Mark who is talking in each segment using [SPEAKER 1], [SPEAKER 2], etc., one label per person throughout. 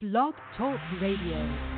[SPEAKER 1] Blog Talk Radio.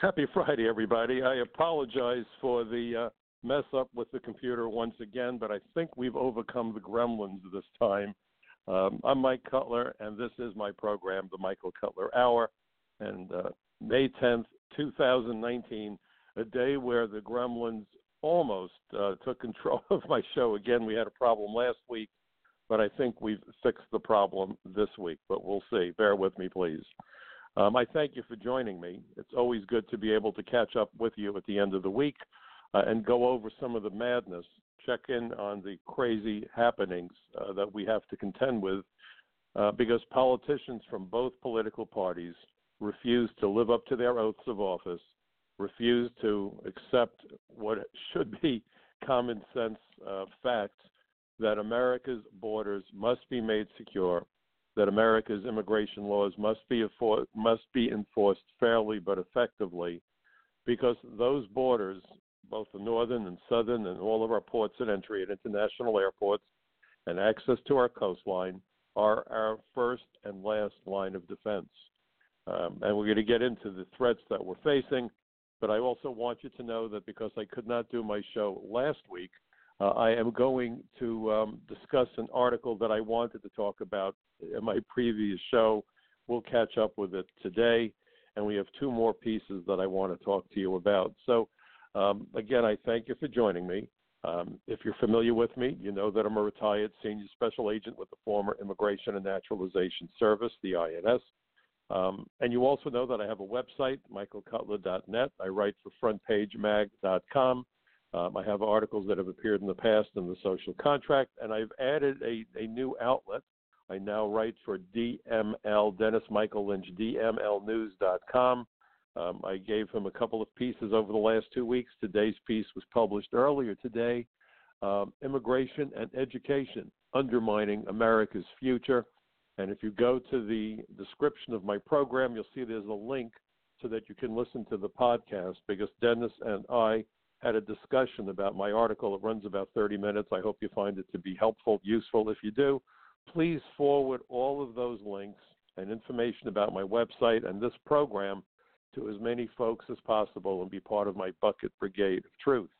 [SPEAKER 2] Happy Friday, everybody. I apologize for the uh, mess up with the computer once again, but I think we've overcome the gremlins this time. Um, I'm Mike Cutler, and this is my program, The Michael Cutler Hour. And uh, May 10th, 2019, a day where the gremlins almost uh, took control of my show again. We had a problem last week, but I think we've fixed the problem this week, but we'll see. Bear with me, please. Um, I thank you for joining me. It's always good to be able to catch up with you at the end of the week uh, and go over some of the madness, check in on the crazy happenings uh, that we have to contend with uh, because politicians from both political parties refuse to live up to their oaths of office, refuse to accept what should be common sense uh, facts that America's borders must be made secure that America's immigration laws must be must be enforced fairly but effectively, because those borders, both the northern and southern, and all of our ports of entry at international airports, and access to our coastline, are our first and last line of defense. Um, and we're going to get into the threats that we're facing. But I also want you to know that because I could not do my show last week, uh, I am going to um, discuss an article that I wanted to talk about in my previous show. We'll catch up with it today, and we have two more pieces that I want to talk to you about. So, um, again, I thank you for joining me. Um, if you're familiar with me, you know that I'm a retired senior special agent with the former Immigration and Naturalization Service, the INS. Um, and you also know that I have a website, michaelcutler.net. I write for frontpagemag.com. Um, I have articles that have appeared in the past in the social contract, and I've added a, a new outlet. I now write for DML, Dennis Michael Lynch, DMLnews.com. Um, I gave him a couple of pieces over the last two weeks. Today's piece was published earlier today um, Immigration and Education Undermining America's Future. And if you go to the description of my program, you'll see there's a link so that you can listen to the podcast because Dennis and I had a discussion about my article. It runs about 30 minutes. I hope you find it to be helpful, useful. If you do, please forward all of those links and information about my website and this program to as many folks as possible and be part of my bucket brigade of truth.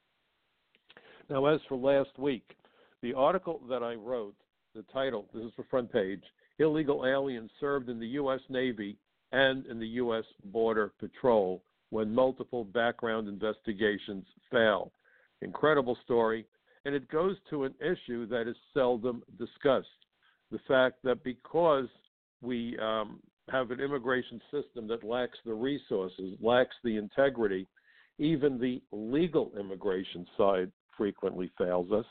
[SPEAKER 2] Now, as for last week, the article that I wrote, the title, this is the front page Illegal Aliens Served in the U.S. Navy and in the U.S. Border Patrol when multiple background investigations fail. Incredible story, and it goes to an issue that is seldom discussed the fact that because we um, have an immigration system that lacks the resources, lacks the integrity, even the legal immigration side frequently fails us.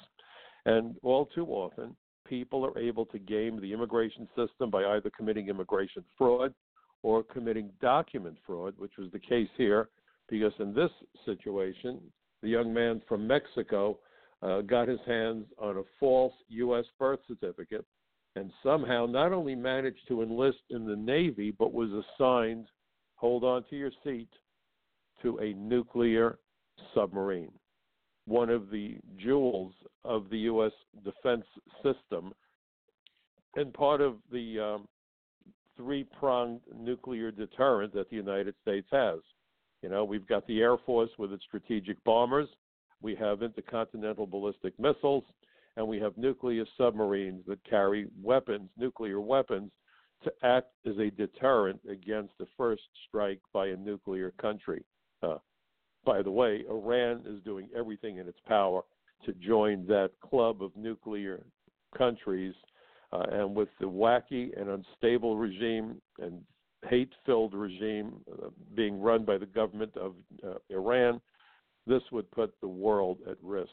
[SPEAKER 2] And all too often, people are able to game the immigration system by either committing immigration fraud or committing document fraud, which was the case here, because in this situation, the young man from Mexico uh, got his hands on a false U.S. birth certificate and somehow not only managed to enlist in the Navy, but was assigned, hold on to your seat, to a nuclear submarine, one of the jewels of the U.S. defense system, and part of the um, three pronged nuclear deterrent that the United States has. You know, we've got the Air Force with its strategic bombers, we have intercontinental ballistic missiles, and we have nuclear submarines that carry weapons, nuclear weapons, to act as a deterrent against the first strike by a nuclear country. Uh, by the way, Iran is doing everything in its power to join that club of nuclear countries. Uh, and with the wacky and unstable regime and hate filled regime uh, being run by the government of uh, Iran, this would put the world at risk,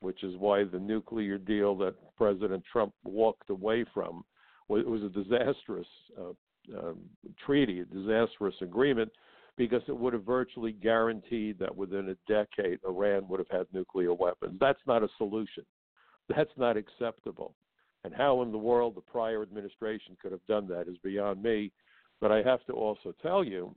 [SPEAKER 2] which is why the nuclear deal that President Trump walked away from was, was a disastrous uh, um, treaty, a disastrous agreement, because it would have virtually guaranteed that within a decade Iran would have had nuclear weapons. That's not a solution. That's not acceptable. And how in the world the prior administration could have done that is beyond me. But I have to also tell you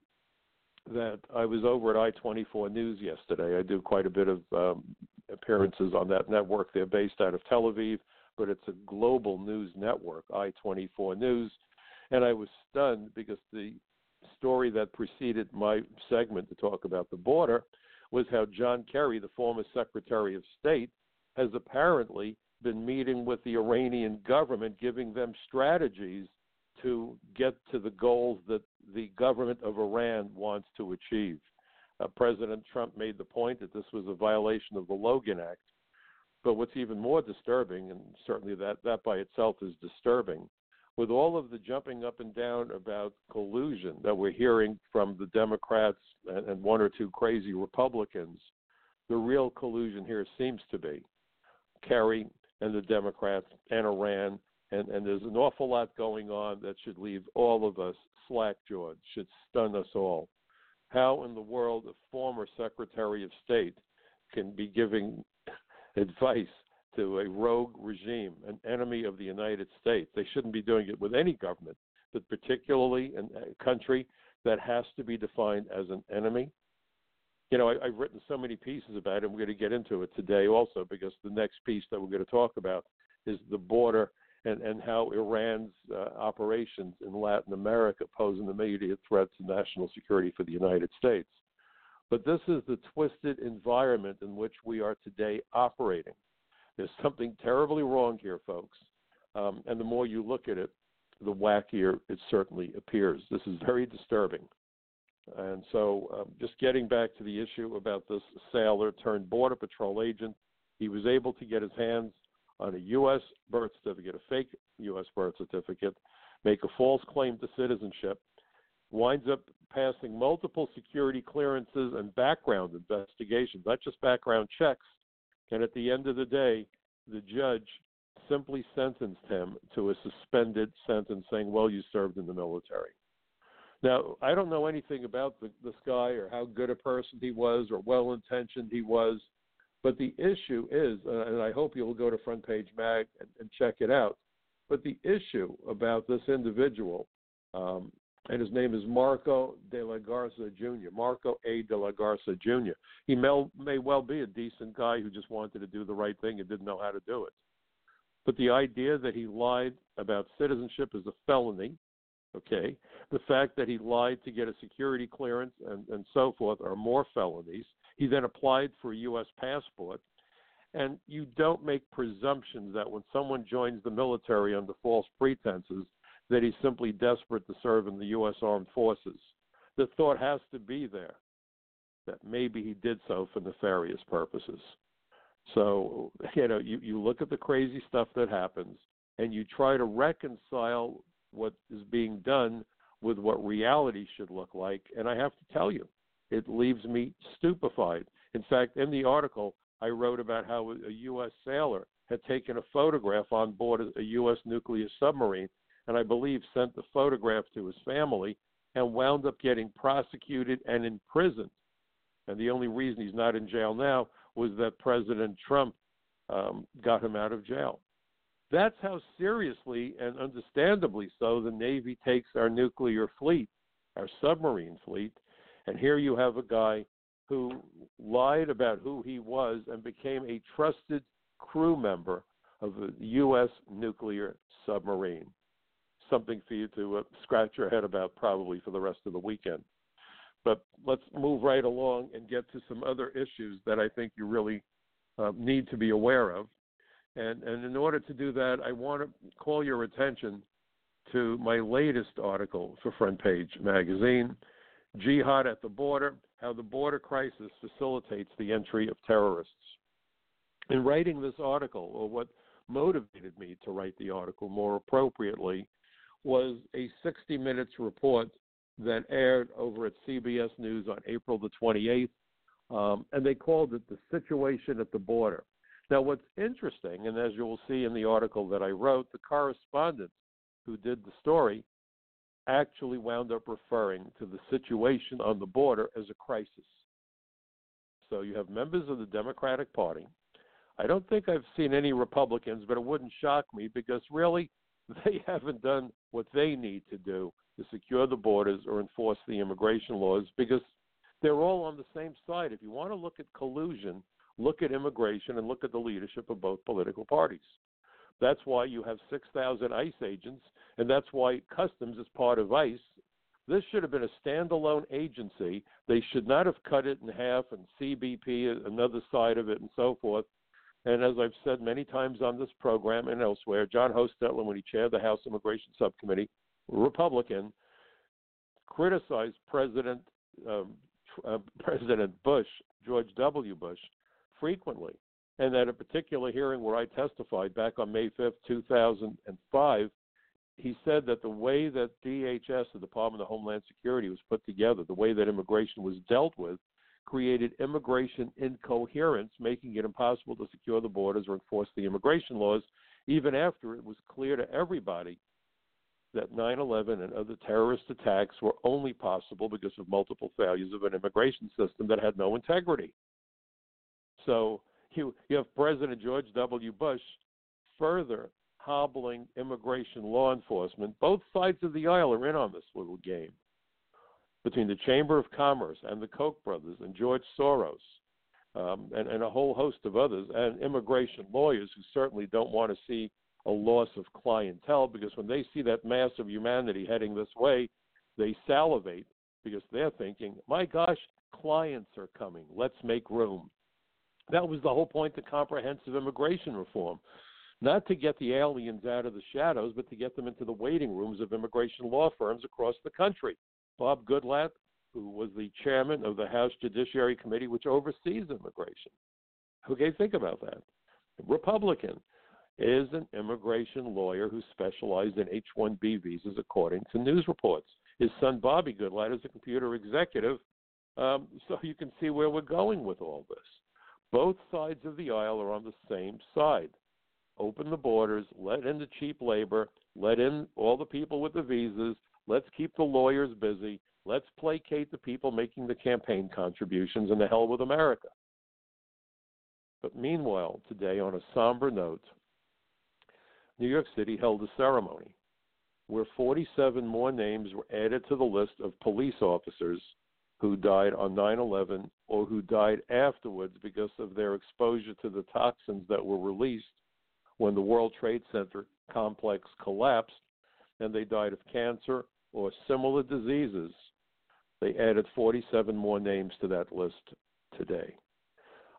[SPEAKER 2] that I was over at I 24 News yesterday. I do quite a bit of um, appearances on that network. They're based out of Tel Aviv, but it's a global news network, I 24 News. And I was stunned because the story that preceded my segment to talk about the border was how John Kerry, the former Secretary of State, has apparently been meeting with the Iranian government, giving them strategies to get to the goals that the government of Iran wants to achieve. Uh, President Trump made the point that this was a violation of the Logan Act. But what's even more disturbing, and certainly that, that by itself is disturbing, with all of the jumping up and down about collusion that we're hearing from the Democrats and, and one or two crazy Republicans, the real collusion here seems to be Kerry and the Democrats and Iran and, and there's an awful lot going on that should leave all of us slack jawed, should stun us all. How in the world a former Secretary of State can be giving advice to a rogue regime, an enemy of the United States? They shouldn't be doing it with any government, but particularly in a country that has to be defined as an enemy. You know, I, I've written so many pieces about it, and we're going to get into it today also because the next piece that we're going to talk about is the border and, and how Iran's uh, operations in Latin America pose an immediate threat to national security for the United States. But this is the twisted environment in which we are today operating. There's something terribly wrong here, folks. Um, and the more you look at it, the wackier it certainly appears. This is very disturbing. And so, um, just getting back to the issue about this sailor turned Border Patrol agent, he was able to get his hands on a U.S. birth certificate, a fake U.S. birth certificate, make a false claim to citizenship, winds up passing multiple security clearances and background investigations, not just background checks. And at the end of the day, the judge simply sentenced him to a suspended sentence saying, well, you served in the military. Now, I don't know anything about the, this guy or how good a person he was or well intentioned he was. But the issue is, uh, and I hope you'll go to Front Page Mag and, and check it out. But the issue about this individual, um, and his name is Marco de la Garza Jr., Marco A. de la Garza Jr. He may, may well be a decent guy who just wanted to do the right thing and didn't know how to do it. But the idea that he lied about citizenship is a felony, okay? The fact that he lied to get a security clearance and, and so forth are more felonies. He then applied for a U.S. passport. And you don't make presumptions that when someone joins the military under false pretenses, that he's simply desperate to serve in the U.S. Armed Forces. The thought has to be there that maybe he did so for nefarious purposes. So, you know, you, you look at the crazy stuff that happens and you try to reconcile what is being done with what reality should look like. And I have to tell you, it leaves me stupefied. In fact, in the article, I wrote about how a U.S. sailor had taken a photograph on board a U.S. nuclear submarine, and I believe sent the photograph to his family and wound up getting prosecuted and imprisoned. And the only reason he's not in jail now was that President Trump um, got him out of jail. That's how seriously and understandably so the Navy takes our nuclear fleet, our submarine fleet. And here you have a guy who lied about who he was and became a trusted crew member of a U.S. nuclear submarine. Something for you to uh, scratch your head about probably for the rest of the weekend. But let's move right along and get to some other issues that I think you really uh, need to be aware of. And, and in order to do that, I want to call your attention to my latest article for Front Page Magazine Jihad at the Border How the Border Crisis Facilitates the Entry of Terrorists. In writing this article, or what motivated me to write the article more appropriately, was a 60 Minutes report that aired over at CBS News on April the 28th, um, and they called it The Situation at the Border. Now, what's interesting, and as you will see in the article that I wrote, the correspondent who did the story actually wound up referring to the situation on the border as a crisis. So you have members of the Democratic Party. I don't think I've seen any Republicans, but it wouldn't shock me because really they haven't done what they need to do to secure the borders or enforce the immigration laws because they're all on the same side. If you want to look at collusion, look at immigration and look at the leadership of both political parties. That's why you have 6,000 ICE agents, and that's why Customs is part of ICE. This should have been a standalone agency. They should not have cut it in half, and CBP, another side of it, and so forth. And as I've said many times on this program and elsewhere, John Hostettler, when he chaired the House Immigration Subcommittee, Republican, criticized President um, uh, President Bush, George W. Bush, frequently. And at a particular hearing where I testified back on May 5th, 2005, he said that the way that DHS, the Department of Homeland Security, was put together, the way that immigration was dealt with, created immigration incoherence, making it impossible to secure the borders or enforce the immigration laws, even after it was clear to everybody that 9 11 and other terrorist attacks were only possible because of multiple failures of an immigration system that had no integrity. So you, you have President George W. Bush further hobbling immigration law enforcement. Both sides of the aisle are in on this little game between the Chamber of Commerce and the Koch brothers and George Soros um, and, and a whole host of others, and immigration lawyers who certainly don't want to see a loss of clientele because when they see that mass of humanity heading this way, they salivate because they're thinking, my gosh, clients are coming. Let's make room. That was the whole point of comprehensive immigration reform. Not to get the aliens out of the shadows, but to get them into the waiting rooms of immigration law firms across the country. Bob Goodlatte, who was the chairman of the House Judiciary Committee, which oversees immigration. Okay, think about that. Republican is an immigration lawyer who specialized in H 1B visas, according to news reports. His son, Bobby Goodlatte, is a computer executive. Um, so you can see where we're going with all this. Both sides of the aisle are on the same side. Open the borders, let in the cheap labor, let in all the people with the visas, let's keep the lawyers busy, let's placate the people making the campaign contributions, and the hell with America. But meanwhile, today, on a somber note, New York City held a ceremony where 47 more names were added to the list of police officers who died on 9 11 or who died afterwards because of their exposure to the toxins that were released when the World Trade Center complex collapsed and they died of cancer or similar diseases. They added 47 more names to that list today.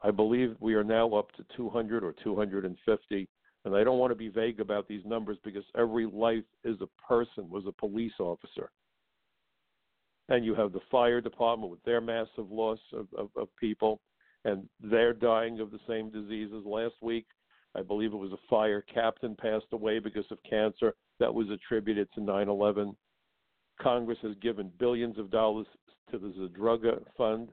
[SPEAKER 2] I believe we are now up to 200 or 250, and I don't want to be vague about these numbers because every life is a person, was a police officer and you have the fire department with their massive loss of, of, of people, and they're dying of the same diseases. Last week, I believe it was a fire captain passed away because of cancer that was attributed to 9 11. Congress has given billions of dollars to the Zadroga Fund,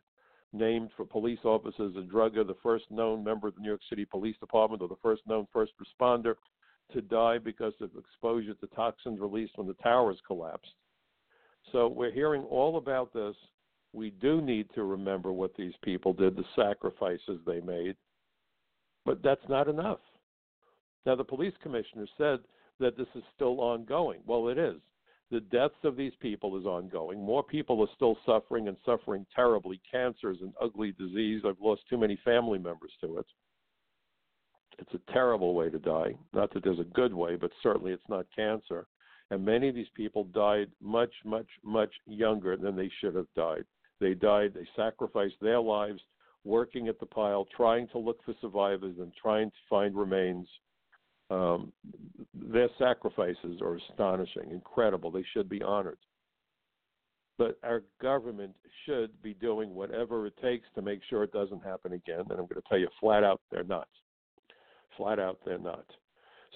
[SPEAKER 2] named for police officers Zadroga, the first known member of the New York City Police Department or the first known first responder to die because of exposure to toxins released when the towers collapsed. So we're hearing all about this. We do need to remember what these people did, the sacrifices they made. But that's not enough. Now, the police commissioner said that this is still ongoing. Well, it is. The deaths of these people is ongoing. More people are still suffering and suffering terribly. Cancer is an ugly disease. I've lost too many family members to it. It's a terrible way to die. Not that there's a good way, but certainly it's not cancer. And many of these people died much, much, much younger than they should have died. They died, they sacrificed their lives working at the pile, trying to look for survivors and trying to find remains. Um, their sacrifices are astonishing, incredible. They should be honored. But our government should be doing whatever it takes to make sure it doesn't happen again. And I'm going to tell you flat out, they're not. Flat out, they're not.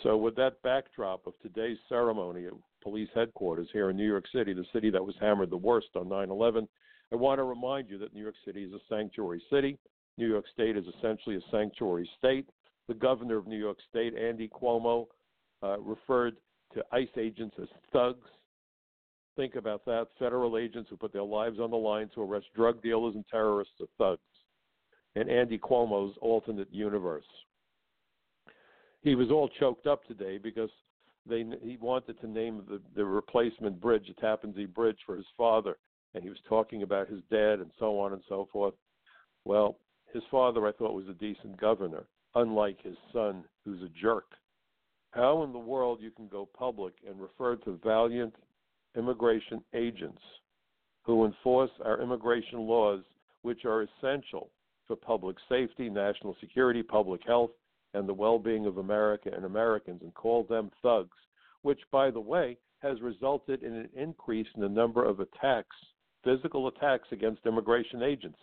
[SPEAKER 2] So, with that backdrop of today's ceremony at police headquarters here in New York City, the city that was hammered the worst on 9 11, I want to remind you that New York City is a sanctuary city. New York State is essentially a sanctuary state. The governor of New York State, Andy Cuomo, uh, referred to ICE agents as thugs. Think about that. Federal agents who put their lives on the line to arrest drug dealers and terrorists are thugs. In Andy Cuomo's alternate universe. He was all choked up today because they he wanted to name the, the replacement bridge, the Tappan Zee Bridge, for his father and he was talking about his dad and so on and so forth. Well, his father, I thought, was a decent governor, unlike his son, who's a jerk. How in the world you can go public and refer to valiant immigration agents who enforce our immigration laws, which are essential for public safety, national security, public health, and the well being of America and Americans, and call them thugs, which, by the way, has resulted in an increase in the number of attacks physical attacks against immigration agents.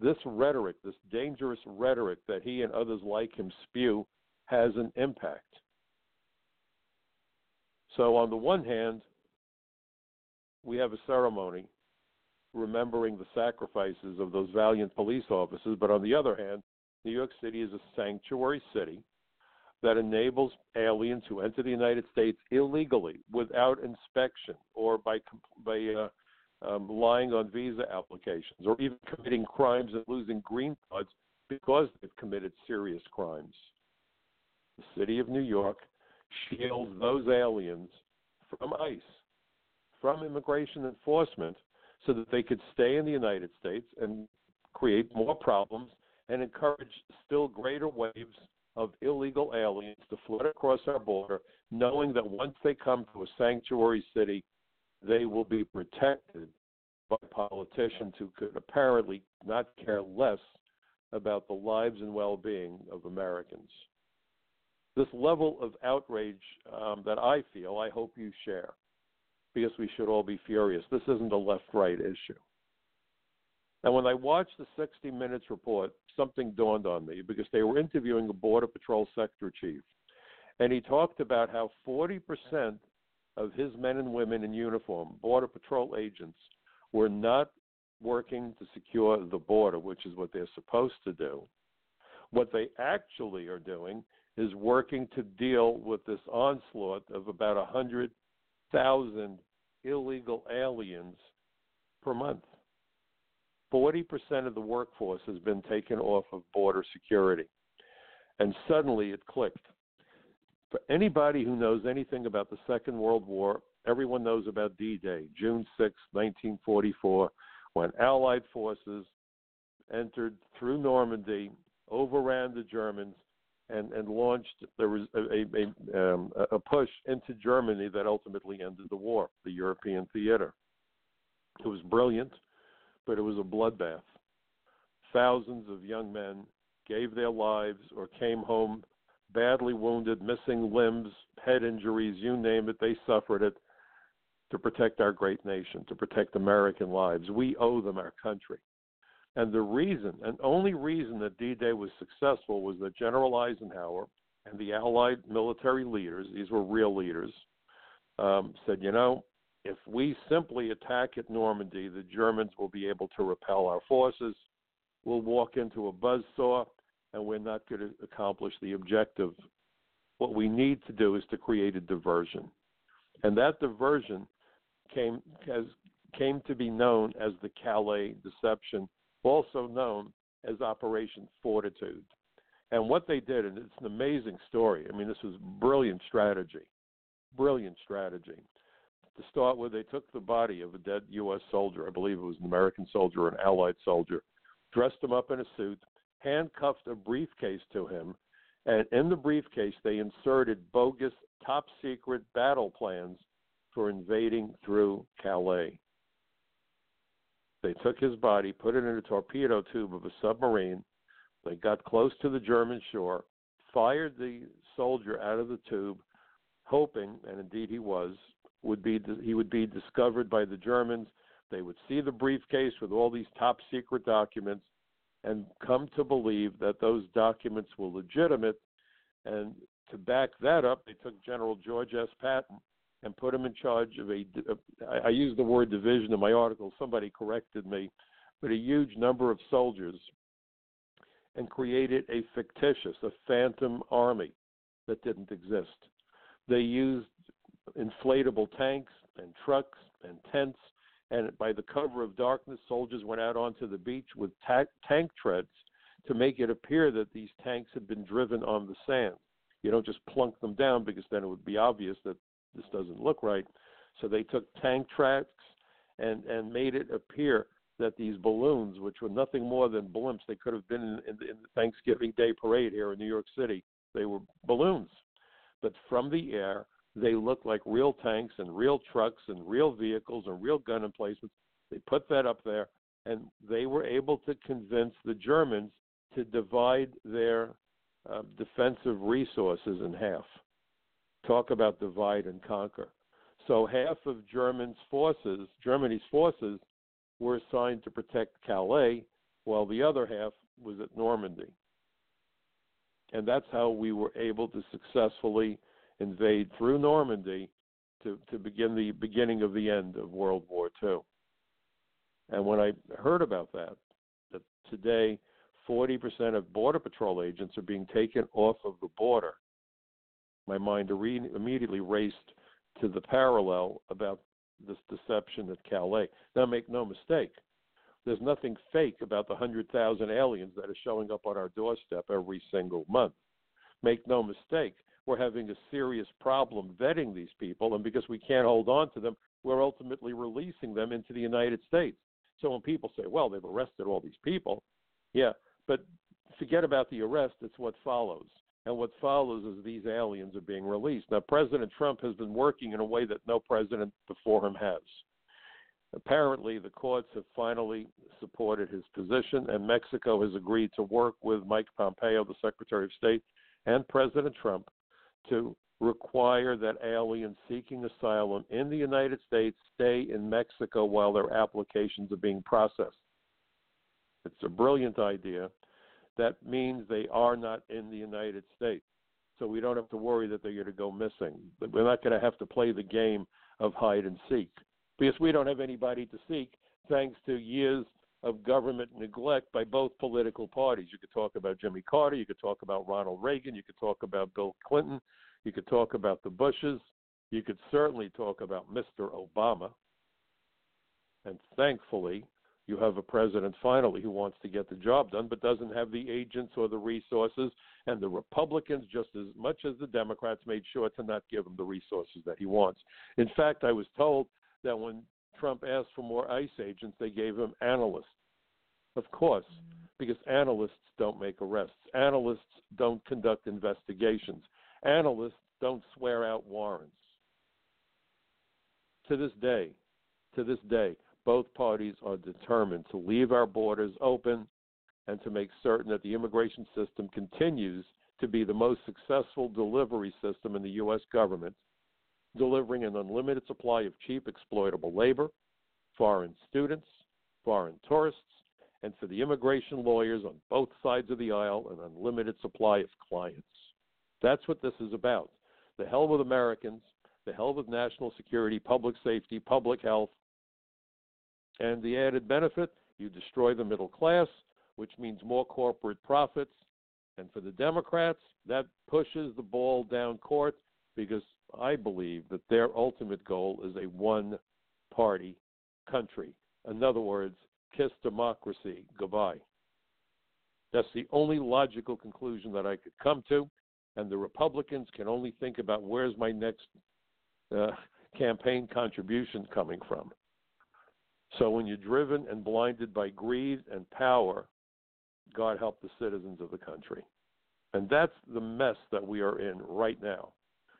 [SPEAKER 2] This rhetoric, this dangerous rhetoric that he and others like him spew, has an impact. So, on the one hand, we have a ceremony remembering the sacrifices of those valiant police officers, but on the other hand, New York City is a sanctuary city that enables aliens who enter the United States illegally without inspection or by by uh, um, lying on visa applications, or even committing crimes and losing green cards because they've committed serious crimes. The city of New York shields those aliens from ICE, from immigration enforcement, so that they could stay in the United States and create more problems and encourage still greater waves of illegal aliens to flood across our border, knowing that once they come to a sanctuary city, they will be protected by politicians who could apparently not care less about the lives and well being of Americans. This level of outrage um, that I feel, I hope you share, because we should all be furious. This isn't a left right issue. And when I watched the 60 Minutes report, something dawned on me because they were interviewing a Border Patrol sector chief. And he talked about how 40% of his men and women in uniform, Border Patrol agents, were not working to secure the border, which is what they're supposed to do. What they actually are doing is working to deal with this onslaught of about 100,000 illegal aliens per month. 40% of the workforce has been taken off of border security. And suddenly it clicked. For anybody who knows anything about the Second World War, everyone knows about D Day, June 6, 1944, when Allied forces entered through Normandy, overran the Germans, and, and launched there was a, a, um, a push into Germany that ultimately ended the war, the European theater. It was brilliant, but it was a bloodbath. Thousands of young men gave their lives or came home badly wounded, missing limbs, head injuries, you name it, they suffered it to protect our great nation, to protect American lives. We owe them our country. And the reason, and only reason that D Day was successful was that General Eisenhower and the Allied military leaders, these were real leaders, um, said, you know, if we simply attack at Normandy, the Germans will be able to repel our forces. We'll walk into a buzzsaw, and we're not going to accomplish the objective. What we need to do is to create a diversion. And that diversion came has came to be known as the Calais Deception, also known as Operation Fortitude. And what they did, and it's an amazing story. I mean, this was brilliant strategy, brilliant strategy. To start with, they took the body of a dead U.S. soldier, I believe it was an American soldier or an Allied soldier, dressed him up in a suit, handcuffed a briefcase to him, and in the briefcase they inserted bogus top secret battle plans for invading through Calais. They took his body, put it in a torpedo tube of a submarine. They got close to the German shore, fired the soldier out of the tube, hoping, and indeed he was, would be he would be discovered by the Germans. They would see the briefcase with all these top secret documents and come to believe that those documents were legitimate. And to back that up, they took General George S. Patton and put him in charge of a. I use the word division in my article. Somebody corrected me, but a huge number of soldiers, and created a fictitious, a phantom army that didn't exist. They used inflatable tanks and trucks and tents. And by the cover of darkness, soldiers went out onto the beach with ta- tank treads to make it appear that these tanks had been driven on the sand. You don't just plunk them down because then it would be obvious that this doesn't look right. So they took tank tracks and and made it appear that these balloons, which were nothing more than blimps, they could have been in, in, in the Thanksgiving Day parade here in New York City. They were balloons, but from the air they looked like real tanks and real trucks and real vehicles and real gun emplacements. They put that up there, and they were able to convince the Germans to divide their uh, defensive resources in half. Talk about divide and conquer. So half of Germany's forces, Germany's forces, were assigned to protect Calais, while the other half was at Normandy. And that's how we were able to successfully invade through Normandy to, to begin the beginning of the end of World War II. And when I heard about that, that today 40% of Border Patrol agents are being taken off of the border, my mind immediately raced to the parallel about this deception at Calais. Now, make no mistake, there's nothing fake about the 100,000 aliens that are showing up on our doorstep every single month. Make no mistake, we're having a serious problem vetting these people, and because we can't hold on to them, we're ultimately releasing them into the United States. So when people say, well, they've arrested all these people, yeah, but forget about the arrest, it's what follows. And what follows is these aliens are being released. Now, President Trump has been working in a way that no president before him has. Apparently, the courts have finally supported his position, and Mexico has agreed to work with Mike Pompeo, the Secretary of State, and President Trump to require that aliens seeking asylum in the United States stay in Mexico while their applications are being processed. It's a brilliant idea. That means they are not in the United States. So we don't have to worry that they're going to go missing. We're not going to have to play the game of hide and seek because we don't have anybody to seek thanks to years of government neglect by both political parties. You could talk about Jimmy Carter, you could talk about Ronald Reagan, you could talk about Bill Clinton, you could talk about the Bushes, you could certainly talk about Mr. Obama. And thankfully, you have a president finally who wants to get the job done but doesn't have the agents or the resources. And the Republicans, just as much as the Democrats, made sure to not give him the resources that he wants. In fact, I was told that when Trump asked for more ICE agents, they gave him analysts. Of course, mm-hmm. because analysts don't make arrests, analysts don't conduct investigations, analysts don't swear out warrants. To this day, to this day, both parties are determined to leave our borders open and to make certain that the immigration system continues to be the most successful delivery system in the U.S. government delivering an unlimited supply of cheap, exploitable labor, foreign students, foreign tourists, and for the immigration lawyers on both sides of the aisle, an unlimited supply of clients. That's what this is about. The hell with Americans, the hell with national security, public safety, public health, and the added benefit you destroy the middle class, which means more corporate profits. And for the Democrats, that pushes the ball down court because I believe that their ultimate goal is a one party country. In other words, kiss democracy goodbye. That's the only logical conclusion that I could come to. And the Republicans can only think about where's my next uh, campaign contribution coming from. So when you're driven and blinded by greed and power, God help the citizens of the country. And that's the mess that we are in right now.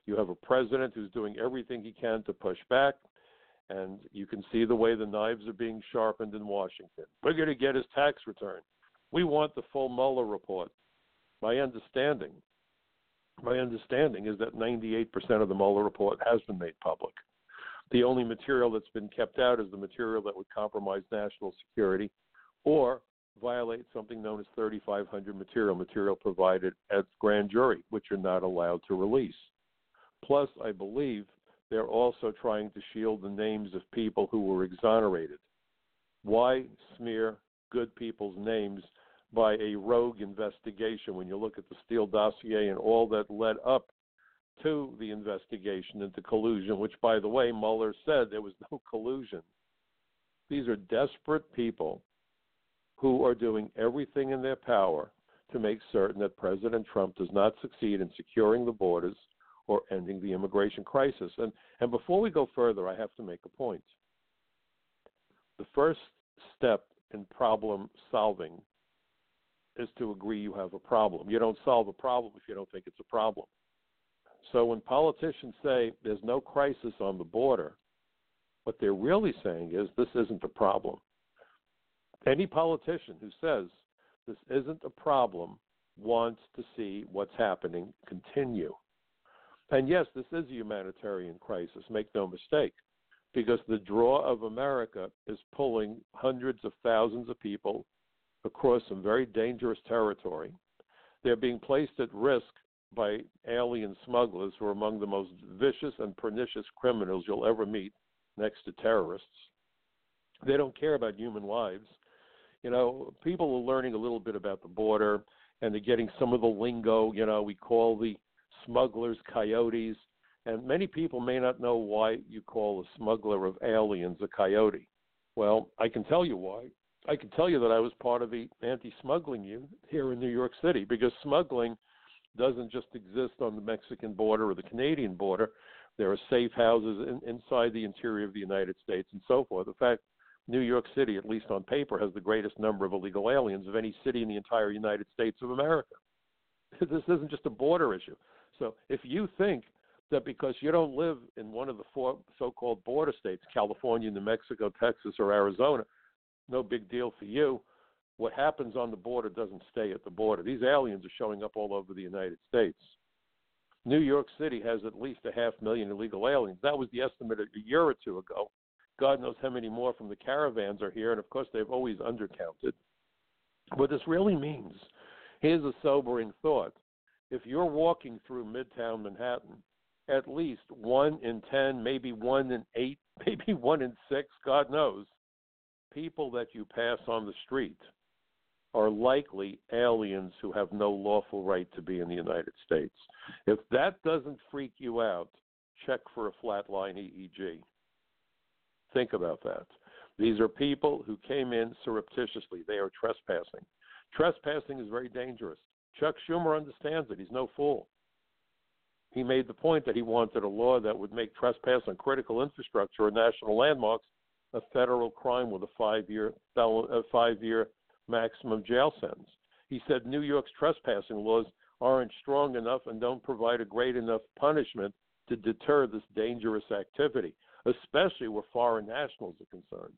[SPEAKER 2] You have a president who's doing everything he can to push back, and you can see the way the knives are being sharpened in Washington. We're going to get his tax return. We want the full Mueller report. My understanding, my understanding is that 98% of the Mueller report has been made public. The only material that's been kept out is the material that would compromise national security or violate something known as 3500 material, material provided at grand jury, which you're not allowed to release. Plus, I believe they're also trying to shield the names of people who were exonerated. Why smear good people's names by a rogue investigation when you look at the Steele dossier and all that led up to the investigation into collusion, which, by the way, Mueller said there was no collusion. These are desperate people who are doing everything in their power to make certain that President Trump does not succeed in securing the borders or ending the immigration crisis. And, and before we go further, I have to make a point. The first step in problem solving is to agree you have a problem. You don't solve a problem if you don't think it's a problem. So when politicians say there's no crisis on the border, what they're really saying is this isn't a problem. Any politician who says this isn't a problem wants to see what's happening continue. And yes, this is a humanitarian crisis, make no mistake, because the draw of America is pulling hundreds of thousands of people across some very dangerous territory. They're being placed at risk by alien smugglers who are among the most vicious and pernicious criminals you'll ever meet next to terrorists. They don't care about human lives. You know, people are learning a little bit about the border and they're getting some of the lingo. You know, we call the smugglers coyotes. And many people may not know why you call a smuggler of aliens a coyote. Well, I can tell you why. I can tell you that I was part of the anti smuggling unit here in New York City because smuggling doesn't just exist on the Mexican border or the Canadian border. There are safe houses in, inside the interior of the United States and so forth. In fact, New York City, at least on paper, has the greatest number of illegal aliens of any city in the entire United States of America. this isn't just a border issue. So if you think that because you don't live in one of the four so-called border states, California, New Mexico, Texas, or Arizona, no big deal for you what happens on the border doesn't stay at the border. These aliens are showing up all over the United States. New York City has at least a half million illegal aliens. That was the estimate a year or two ago. God knows how many more from the caravans are here, and of course, they've always undercounted. What this really means here's a sobering thought. If you're walking through Midtown Manhattan, at least one in 10, maybe one in eight, maybe one in six, God knows, people that you pass on the street are likely aliens who have no lawful right to be in the United States. If that doesn't freak you out, check for a flatline EEG. Think about that. These are people who came in surreptitiously. They are trespassing. Trespassing is very dangerous. Chuck Schumer understands it. He's no fool. He made the point that he wanted a law that would make trespass on critical infrastructure or national landmarks a federal crime with a five-year five-year maximum jail sentence. He said New York's trespassing laws aren't strong enough and don't provide a great enough punishment to deter this dangerous activity, especially where foreign nationals are concerned.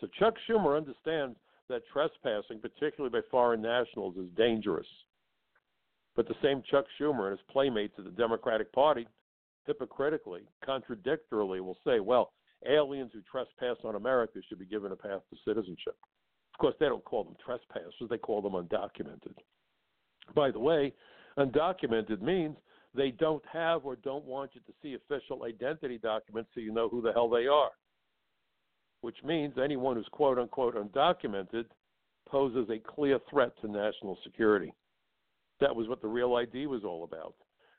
[SPEAKER 2] So Chuck Schumer understands that trespassing, particularly by foreign nationals, is dangerous. But the same Chuck Schumer and his playmates of the Democratic Party hypocritically, contradictorily will say, well, aliens who trespass on America should be given a path to citizenship. Of course, they don't call them trespassers, they call them undocumented. By the way, undocumented means they don't have or don't want you to see official identity documents so you know who the hell they are. Which means anyone who's quote unquote undocumented poses a clear threat to national security. That was what the real ID was all about.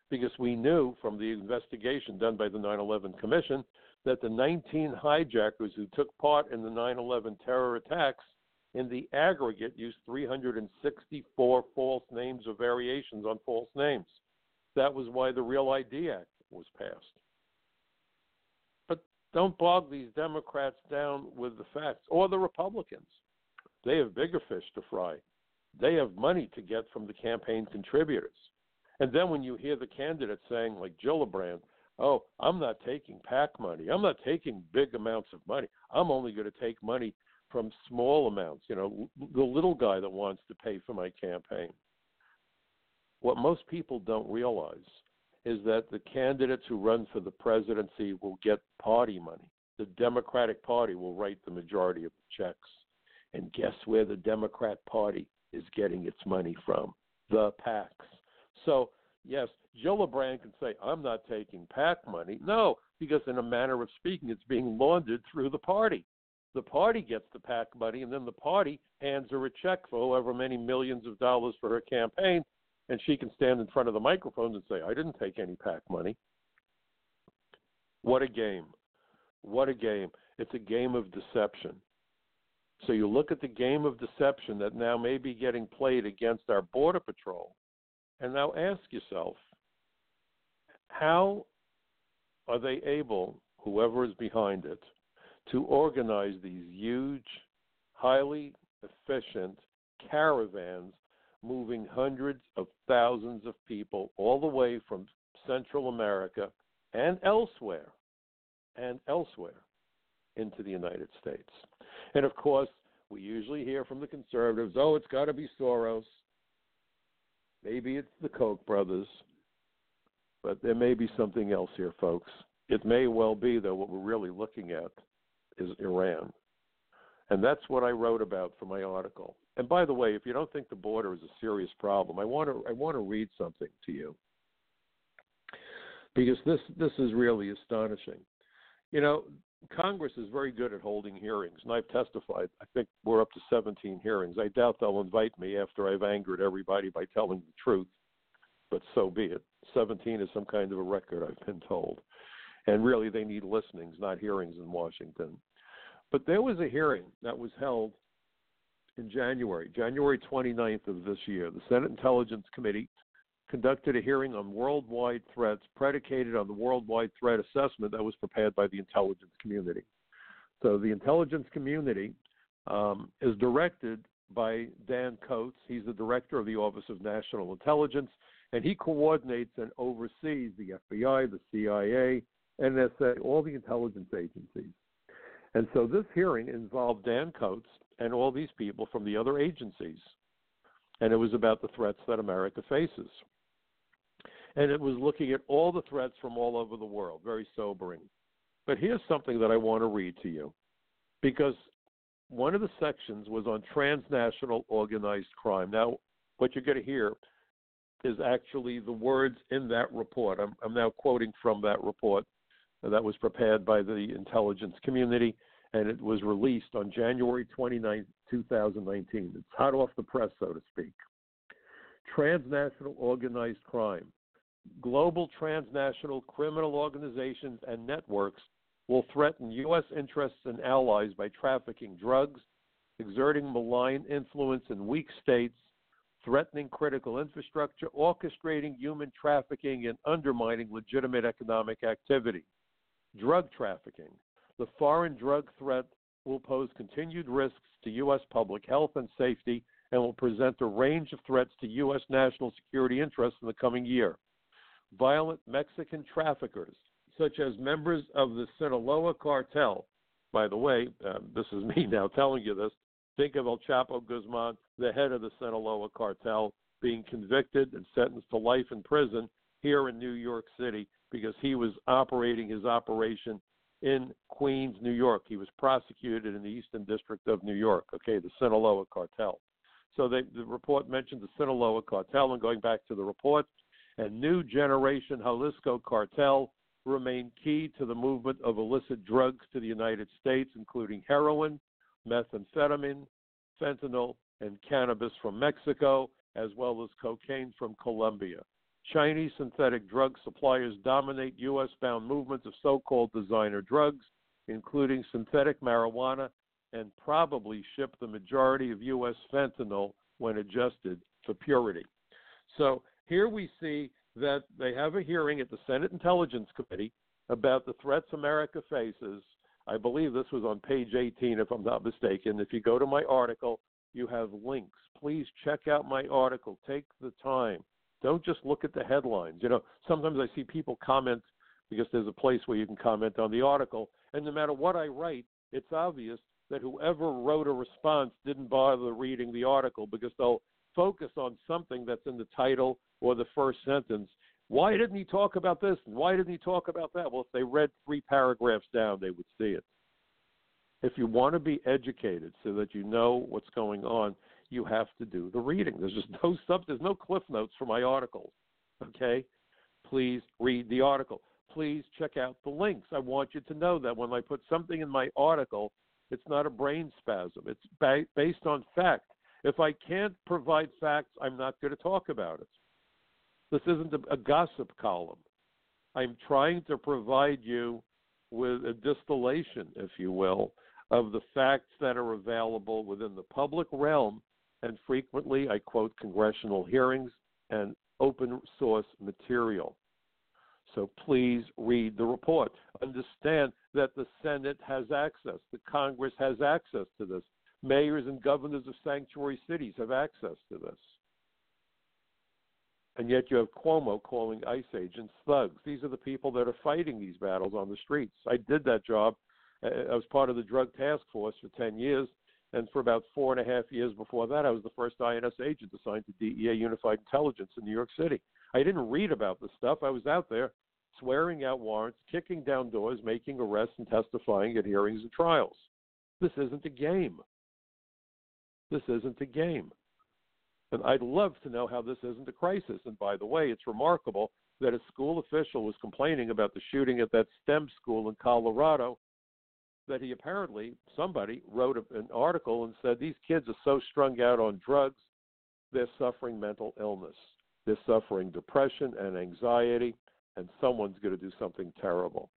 [SPEAKER 2] Because we knew from the investigation done by the 9 11 Commission that the 19 hijackers who took part in the 9 11 terror attacks in the aggregate, used 364 false names or variations on false names. That was why the Real ID Act was passed. Don't bog these Democrats down with the facts or the Republicans. They have bigger fish to fry. They have money to get from the campaign contributors. And then when you hear the candidates saying, like Gillibrand, oh, I'm not taking PAC money. I'm not taking big amounts of money. I'm only going to take money from small amounts, you know, the little guy that wants to pay for my campaign. What most people don't realize is that the candidates who run for the presidency will get party money. The Democratic Party will write the majority of the checks. And guess where the Democrat Party is getting its money from? The PACs. So, yes, Gillibrand can say, I'm not taking PAC money. No, because in a manner of speaking, it's being laundered through the party. The party gets the PAC money, and then the party hands her a check for however many millions of dollars for her campaign, and she can stand in front of the microphones and say, I didn't take any PAC money. What a game. What a game. It's a game of deception. So you look at the game of deception that now may be getting played against our Border Patrol, and now ask yourself how are they able, whoever is behind it, to organize these huge, highly efficient caravans moving hundreds of thousands of people all the way from Central America and elsewhere and elsewhere into the United States. And of course, we usually hear from the conservatives, oh, it's got to be Soros. Maybe it's the Koch brothers. But there may be something else here, folks. It may well be, though, what we're really looking at is Iran. And that's what I wrote about for my article. And by the way, if you don't think the border is a serious problem, I want to I want to read something to you because this this is really astonishing. You know, Congress is very good at holding hearings, and I've testified. I think we're up to 17 hearings. I doubt they'll invite me after I've angered everybody by telling the truth, but so be it. 17 is some kind of a record, I've been told. And really, they need listenings, not hearings in Washington. But there was a hearing that was held in January, January 29th of this year. The Senate Intelligence Committee conducted a hearing on worldwide threats predicated on the worldwide threat assessment that was prepared by the intelligence community. So the intelligence community um, is directed by Dan Coats. He's the director of the Office of National Intelligence, and he coordinates and oversees the FBI, the CIA, NSA, all the intelligence agencies. And so this hearing involved Dan Coats and all these people from the other agencies. And it was about the threats that America faces and it was looking at all the threats from all over the world. Very sobering. But here's something that I want to read to you because one of the sections was on transnational organized crime. Now, what you're going to hear is actually the words in that report. I'm, I'm now quoting from that report that was prepared by the intelligence community, and it was released on January 29, 2019. It's hot off the press, so to speak. Transnational organized crime global transnational criminal organizations and networks will threaten U.S. interests and allies by trafficking drugs, exerting malign influence in weak states, threatening critical infrastructure, orchestrating human trafficking, and undermining legitimate economic activity. Drug trafficking. The foreign drug threat will pose continued risks to U.S. public health and safety and will present a range of threats to U.S. national security interests in the coming year violent Mexican traffickers, such as members of the Sinaloa cartel. By the way, um, this is me now telling you this. Think of El Chapo Guzman, the head of the Sinaloa cartel, being convicted and sentenced to life in prison here in New York City because he was operating his operation in Queens, New York. He was prosecuted in the Eastern District of New York, okay, the Sinaloa cartel. So they, the report mentioned the Sinaloa cartel, and going back to the report, and new generation Jalisco cartel remain key to the movement of illicit drugs to the United States, including heroin, methamphetamine, fentanyl, and cannabis from Mexico, as well as cocaine from Colombia. Chinese synthetic drug suppliers dominate U.S. bound movements of so called designer drugs, including synthetic marijuana and probably ship the majority of U.S. fentanyl when adjusted for purity. So here we see that they have a hearing at the Senate Intelligence Committee about the threats America faces. I believe this was on page 18, if I'm not mistaken. If you go to my article, you have links. Please check out my article. Take the time. Don't just look at the headlines. You know, sometimes I see people comment because there's a place where you can comment on the article, and no matter what I write, it's obvious that whoever wrote a response didn't bother reading the article because they'll focus on something that's in the title or the first sentence. Why didn't he talk about this? Why didn't he talk about that? Well, if they read three paragraphs down, they would see it. If you want to be educated so that you know what's going on, you have to do the reading. There's just no stuff, there's no cliff notes for my articles. Okay? Please read the article. Please check out the links. I want you to know that when I put something in my article, it's not a brain spasm. It's ba- based on fact. If I can't provide facts, I'm not going to talk about it. This isn't a, a gossip column. I'm trying to provide you with a distillation, if you will, of the facts that are available within the public realm. And frequently, I quote congressional hearings and open source material. So please read the report. Understand that the Senate has access, the Congress has access to this. Mayors and governors of sanctuary cities have access to this. And yet you have Cuomo calling ICE agents thugs. These are the people that are fighting these battles on the streets. I did that job. I was part of the drug task force for 10 years. And for about four and a half years before that, I was the first INS agent assigned to DEA Unified Intelligence in New York City. I didn't read about the stuff. I was out there swearing out warrants, kicking down doors, making arrests, and testifying at hearings and trials. This isn't a game. This isn't a game. And I'd love to know how this isn't a crisis. And by the way, it's remarkable that a school official was complaining about the shooting at that STEM school in Colorado. That he apparently, somebody wrote an article and said these kids are so strung out on drugs, they're suffering mental illness. They're suffering depression and anxiety and someone's going to do something terrible.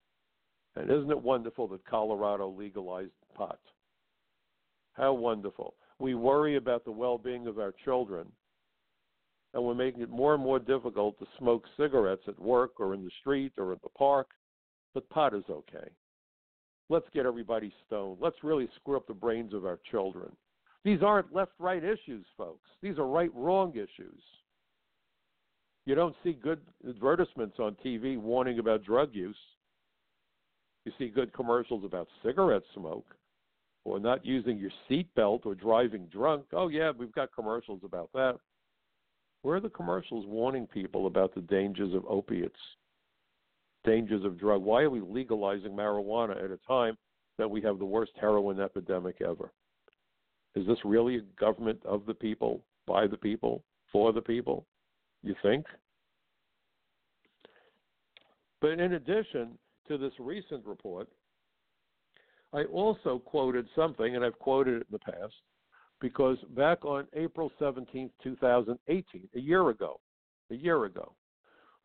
[SPEAKER 2] And isn't it wonderful that Colorado legalized pot? How wonderful. We worry about the well being of our children, and we're making it more and more difficult to smoke cigarettes at work or in the street or in the park, but pot is okay. Let's get everybody stoned. Let's really screw up the brains of our children. These aren't left right issues, folks. These are right wrong issues. You don't see good advertisements on TV warning about drug use. You see good commercials about cigarette smoke or not using your seatbelt or driving drunk. Oh, yeah, we've got commercials about that. Where are the commercials warning people about the dangers of opiates, dangers of drug? Why are we legalizing marijuana at a time that we have the worst heroin epidemic ever? Is this really a government of the people, by the people, for the people? You think? But in addition to this recent report, I also quoted something, and I've quoted it in the past, because back on April 17, 2018, a year ago, a year ago,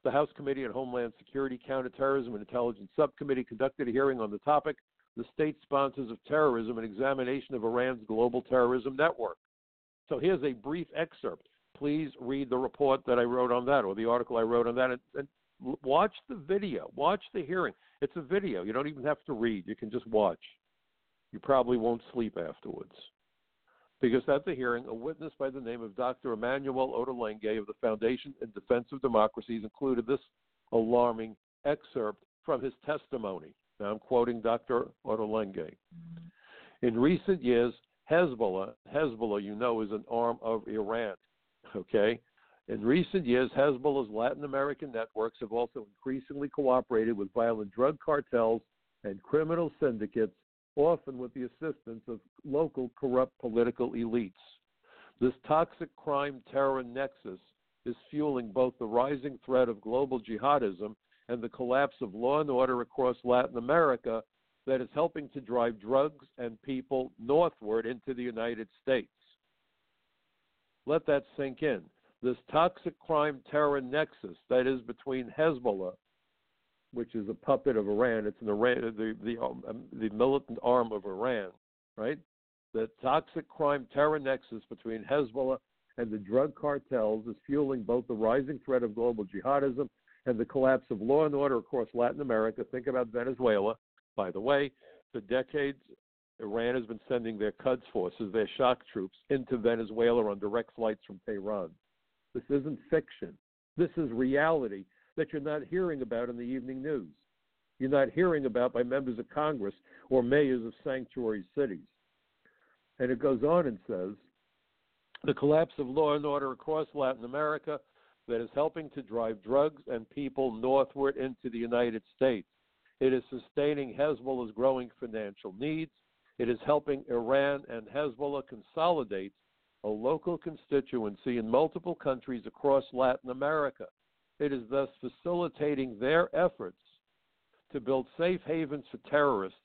[SPEAKER 2] the House Committee on Homeland Security, Counterterrorism, and Intelligence Subcommittee conducted a hearing on the topic The State Sponsors of Terrorism and Examination of Iran's Global Terrorism Network. So here's a brief excerpt please read the report that I wrote on that or the article I wrote on that and, and watch the video, watch the hearing. It's a video. You don't even have to read. You can just watch. You probably won't sleep afterwards. Because at the hearing, a witness by the name of Dr. Emmanuel Ottolenghi of the Foundation in Defense of Democracies included this alarming excerpt from his testimony. Now I'm quoting Dr. Ottolenghi. In recent years, Hezbollah, Hezbollah, you know, is an arm of Iran okay? In recent years, Hezbollah's Latin American networks have also increasingly cooperated with violent drug cartels and criminal syndicates, often with the assistance of local corrupt political elites. This toxic crime terror nexus is fueling both the rising threat of global jihadism and the collapse of law and order across Latin America that is helping to drive drugs and people northward into the United States. Let that sink in. This toxic crime terror nexus that is between Hezbollah, which is a puppet of Iran, it's an Iran, the the um, the militant arm of Iran, right? the toxic crime terror nexus between Hezbollah and the drug cartels is fueling both the rising threat of global jihadism and the collapse of law and order across Latin America. Think about Venezuela. By the way, for decades, Iran has been sending their Quds forces, their shock troops, into Venezuela on direct flights from Tehran. This isn't fiction. This is reality that you're not hearing about in the evening news. You're not hearing about by members of Congress or mayors of sanctuary cities. And it goes on and says the collapse of law and order across Latin America that is helping to drive drugs and people northward into the United States. It is sustaining Hezbollah's growing financial needs. It is helping Iran and Hezbollah consolidate a local constituency in multiple countries across Latin America. It is thus facilitating their efforts to build safe havens for terrorists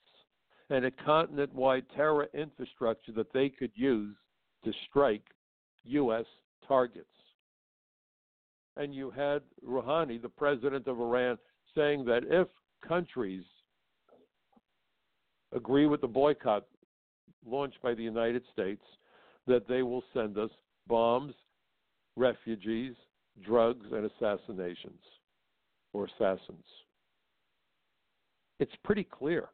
[SPEAKER 2] and a continent wide terror infrastructure that they could use to strike U.S. targets. And you had Rouhani, the president of Iran, saying that if countries agree with the boycott launched by the United States, that they will send us bombs, refugees, drugs, and assassinations or assassins. It's pretty clear.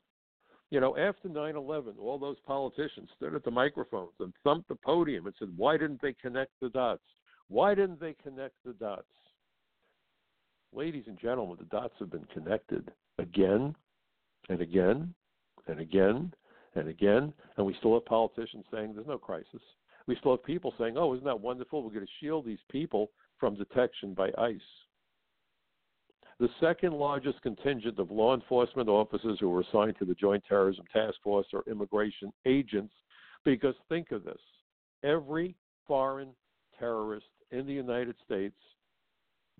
[SPEAKER 2] You know, after 9 11, all those politicians stood at the microphones and thumped the podium and said, Why didn't they connect the dots? Why didn't they connect the dots? Ladies and gentlemen, the dots have been connected again and again and again and again, and we still have politicians saying there's no crisis. We still have people saying, "Oh, isn't that wonderful? We're going to shield these people from detection by ICE." The second largest contingent of law enforcement officers who were assigned to the Joint Terrorism Task Force are immigration agents, because think of this: every foreign terrorist in the United States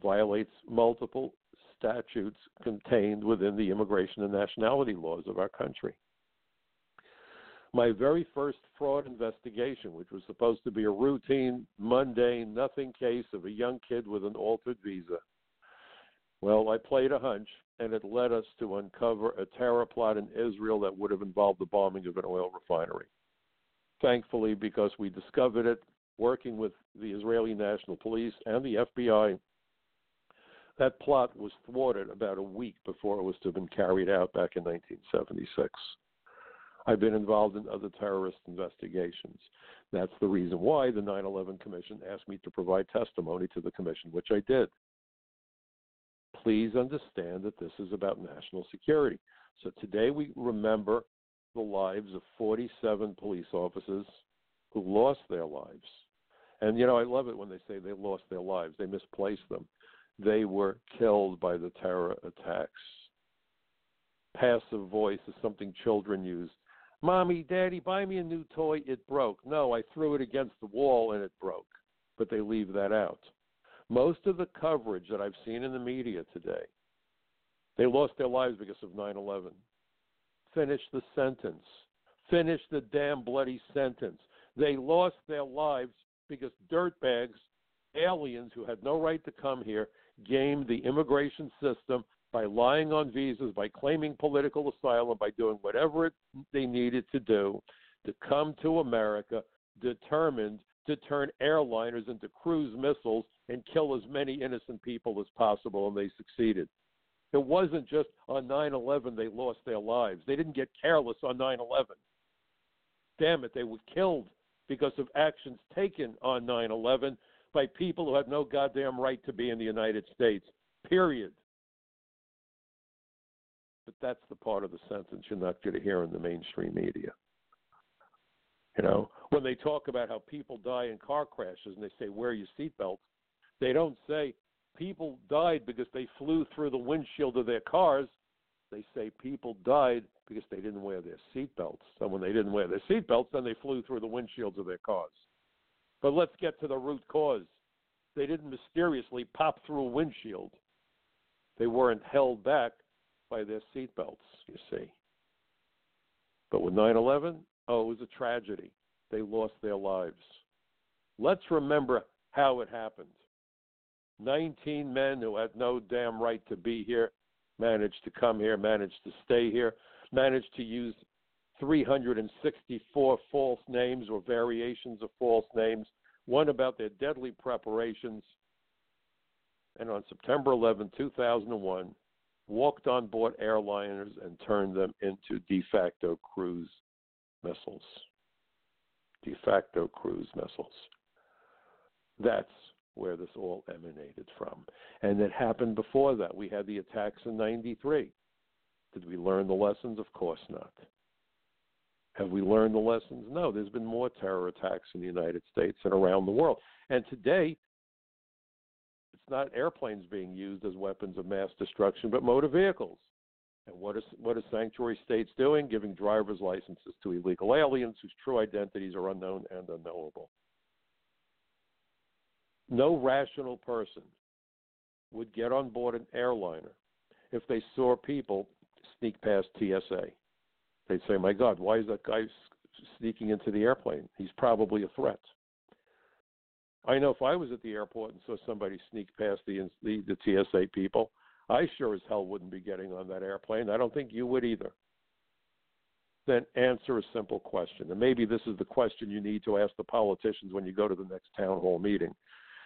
[SPEAKER 2] violates multiple statutes contained within the immigration and nationality laws of our country. My very first fraud investigation, which was supposed to be a routine, mundane, nothing case of a young kid with an altered visa. Well, I played a hunch, and it led us to uncover a terror plot in Israel that would have involved the bombing of an oil refinery. Thankfully, because we discovered it working with the Israeli National Police and the FBI, that plot was thwarted about a week before it was to have been carried out back in 1976. I've been involved in other terrorist investigations. That's the reason why the 9 11 Commission asked me to provide testimony to the Commission, which I did. Please understand that this is about national security. So today we remember the lives of 47 police officers who lost their lives. And, you know, I love it when they say they lost their lives, they misplaced them they were killed by the terror attacks. Passive voice is something children use. Mommy, Daddy, buy me a new toy. It broke. No, I threw it against the wall and it broke. But they leave that out. Most of the coverage that I've seen in the media today, they lost their lives because of 9 11. Finish the sentence. Finish the damn bloody sentence. They lost their lives because dirtbags, aliens who had no right to come here, gamed the immigration system by lying on visas, by claiming political asylum, by doing whatever it, they needed to do to come to America, determined to turn airliners into cruise missiles and kill as many innocent people as possible, and they succeeded. It wasn't just on 9 11 they lost their lives. They didn't get careless on 9 11. Damn it, they were killed because of actions taken on 9 11 by people who have no goddamn right to be in the United States. Period. But that's the part of the sentence you're not going to hear in the mainstream media. You know, when they talk about how people die in car crashes and they say, wear your seatbelt, they don't say people died because they flew through the windshield of their cars. They say people died because they didn't wear their seatbelts. And when they didn't wear their seatbelts, then they flew through the windshields of their cars. But let's get to the root cause. They didn't mysteriously pop through a windshield. They weren't held back by their seatbelts, you see. But with 9 11, oh, it was a tragedy. They lost their lives. Let's remember how it happened. 19 men who had no damn right to be here managed to come here, managed to stay here, managed to use 364 false names or variations of false names, one about their deadly preparations. And on September 11, 2001, walked on board airliners and turned them into de facto cruise missiles. De facto cruise missiles. That's where this all emanated from. And it happened before that. We had the attacks in 93. Did we learn the lessons? Of course not. Have we learned the lessons? No. There's been more terror attacks in the United States and around the world. And today, not airplanes being used as weapons of mass destruction, but motor vehicles. And what is what are sanctuary states doing? Giving driver's licenses to illegal aliens whose true identities are unknown and unknowable. No rational person would get on board an airliner if they saw people sneak past TSA. They'd say, "My God, why is that guy sneaking into the airplane? He's probably a threat." I know if I was at the airport and saw somebody sneak past the, the the TSA people, I sure as hell wouldn't be getting on that airplane. I don't think you would either. Then answer a simple question, and maybe this is the question you need to ask the politicians when you go to the next town hall meeting.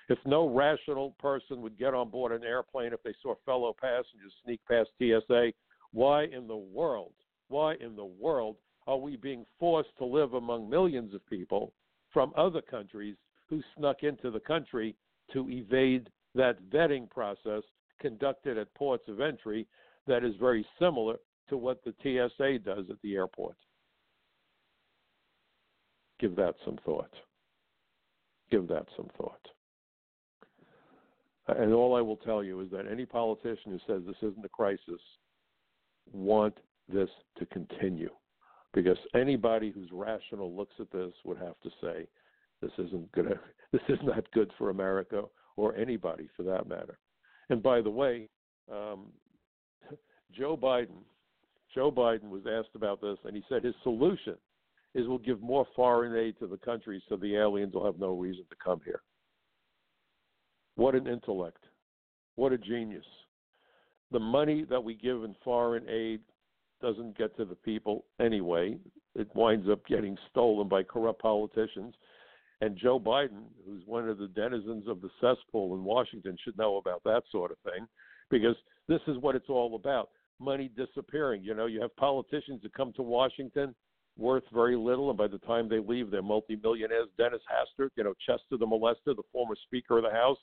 [SPEAKER 2] If no rational person would get on board an airplane if they saw fellow passengers sneak past TSA, why in the world, why in the world are we being forced to live among millions of people from other countries who snuck into the country to evade that vetting process conducted at ports of entry that is very similar to what the TSA does at the airport. Give that some thought. Give that some thought. And all I will tell you is that any politician who says this isn't a crisis want this to continue. Because anybody who's rational looks at this would have to say this isn't good. This is not good for America or anybody for that matter. And by the way, um, Joe Biden, Joe Biden was asked about this, and he said his solution is we'll give more foreign aid to the country so the aliens will have no reason to come here. What an intellect! What a genius! The money that we give in foreign aid doesn't get to the people anyway. It winds up getting stolen by corrupt politicians and Joe Biden, who's one of the denizens of the cesspool in Washington, should know about that sort of thing because this is what it's all about money disappearing. You know, you have politicians that come to Washington worth very little, and by the time they leave, they're multimillionaires. Dennis Hastert, you know, Chester the molester, the former Speaker of the House,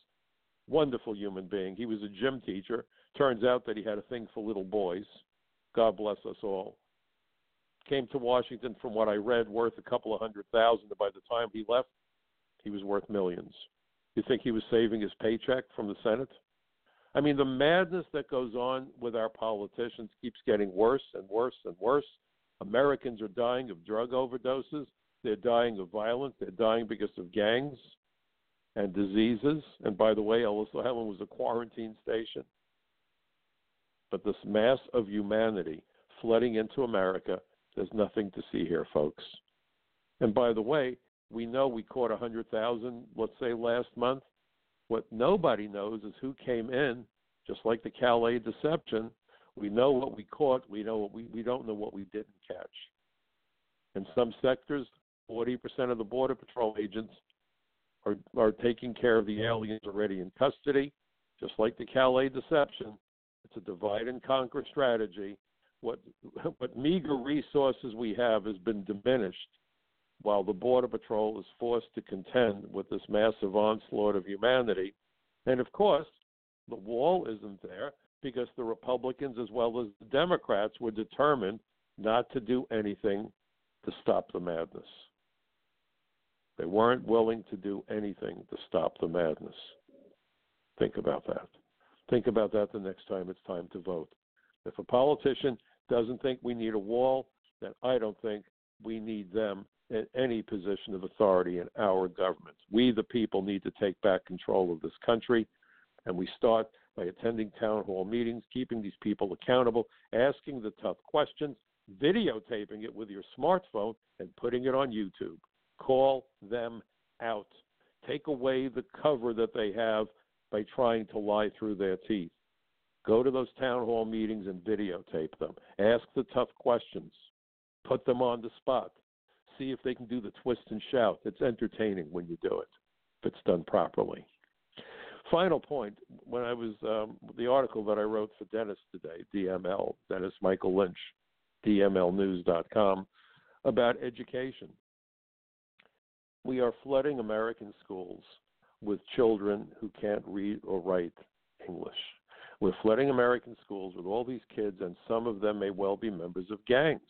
[SPEAKER 2] wonderful human being. He was a gym teacher. Turns out that he had a thing for little boys. God bless us all. Came to Washington, from what I read, worth a couple of hundred thousand. And by the time he left, he was worth millions. You think he was saving his paycheck from the Senate? I mean, the madness that goes on with our politicians keeps getting worse and worse and worse. Americans are dying of drug overdoses. They're dying of violence. They're dying because of gangs and diseases. And by the way, Ellis Island was a quarantine station. But this mass of humanity flooding into America, there's nothing to see here, folks. And by the way, we know we caught 100,000, let's say, last month. What nobody knows is who came in, just like the Calais deception. We know what we caught. We know what we, we don't know what we didn't catch. In some sectors, 40% of the Border Patrol agents are, are taking care of the aliens already in custody, just like the Calais deception. It's a divide and conquer strategy. What, what meager resources we have has been diminished while the Border Patrol is forced to contend with this massive onslaught of humanity. And of course, the wall isn't there because the Republicans as well as the Democrats were determined not to do anything to stop the madness. They weren't willing to do anything to stop the madness. Think about that. Think about that the next time it's time to vote. If a politician doesn't think we need a wall, then I don't think we need them in any position of authority in our government. We, the people, need to take back control of this country, and we start by attending town hall meetings, keeping these people accountable, asking the tough questions, videotaping it with your smartphone, and putting it on YouTube. Call them out. Take away the cover that they have by trying to lie through their teeth. Go to those town hall meetings and videotape them. Ask the tough questions. Put them on the spot. See if they can do the twist and shout. It's entertaining when you do it, if it's done properly. Final point: when I was um, the article that I wrote for Dennis today, DML, Dennis Michael Lynch, DMLNews.com, about education. We are flooding American schools with children who can't read or write English. We're flooding American schools with all these kids, and some of them may well be members of gangs.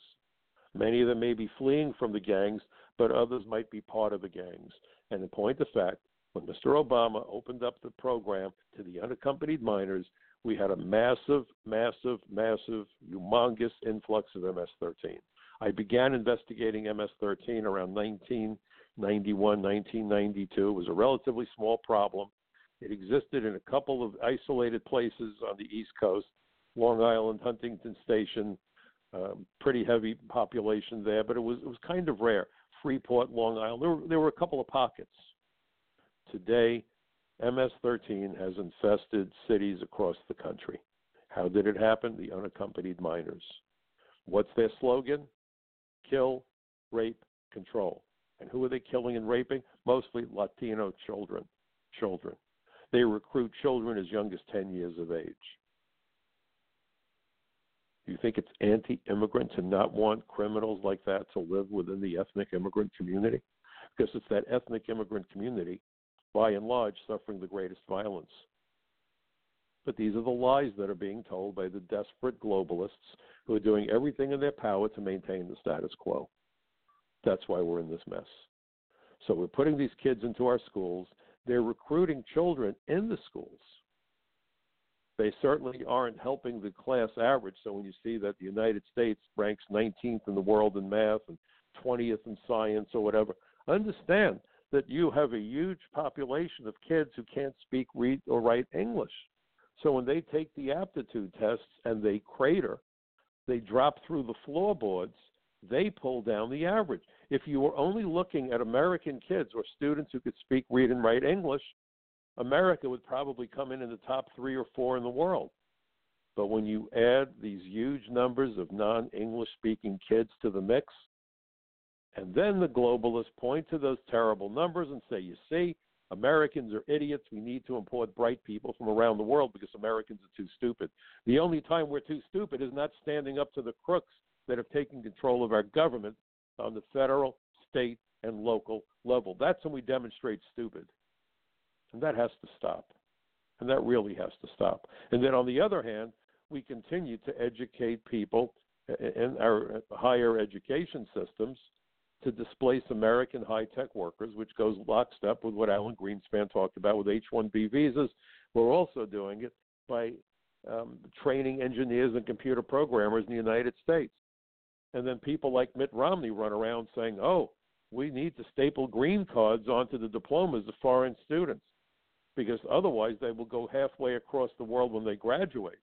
[SPEAKER 2] Many of them may be fleeing from the gangs, but others might be part of the gangs. And in point of fact, when Mr. Obama opened up the program to the unaccompanied minors, we had a massive, massive, massive, humongous influx of MS 13. I began investigating MS 13 around 1991, 1992. It was a relatively small problem. It existed in a couple of isolated places on the East Coast Long Island, Huntington Station, um, pretty heavy population there, but it was it was kind of rare. Freeport, Long Island, there were, there were a couple of pockets. Today, MS-13 has infested cities across the country. How did it happen? The unaccompanied minors. What's their slogan? Kill, rape, control. And who are they killing and raping? Mostly Latino children. Children. They recruit children as young as 10 years of age. Do you think it's anti immigrant to not want criminals like that to live within the ethnic immigrant community? Because it's that ethnic immigrant community, by and large, suffering the greatest violence. But these are the lies that are being told by the desperate globalists who are doing everything in their power to maintain the status quo. That's why we're in this mess. So we're putting these kids into our schools. They're recruiting children in the schools they certainly aren't helping the class average. So when you see that the United States ranks 19th in the world in math and 20th in science or whatever, understand that you have a huge population of kids who can't speak, read, or write English. So when they take the aptitude tests and they crater, they drop through the floorboards, they pull down the average. If you were only looking at American kids or students who could speak, read, and write English, America would probably come in in the top three or four in the world. But when you add these huge numbers of non English speaking kids to the mix, and then the globalists point to those terrible numbers and say, you see, Americans are idiots. We need to import bright people from around the world because Americans are too stupid. The only time we're too stupid is not standing up to the crooks that have taken control of our government on the federal, state, and local level. That's when we demonstrate stupid. And that has to stop. And that really has to stop. And then on the other hand, we continue to educate people in our higher education systems to displace American high tech workers, which goes lockstep with what Alan Greenspan talked about with H 1B visas. We're also doing it by um, training engineers and computer programmers in the United States. And then people like Mitt Romney run around saying, oh, we need to staple green cards onto the diplomas of foreign students because otherwise they will go halfway across the world when they graduate.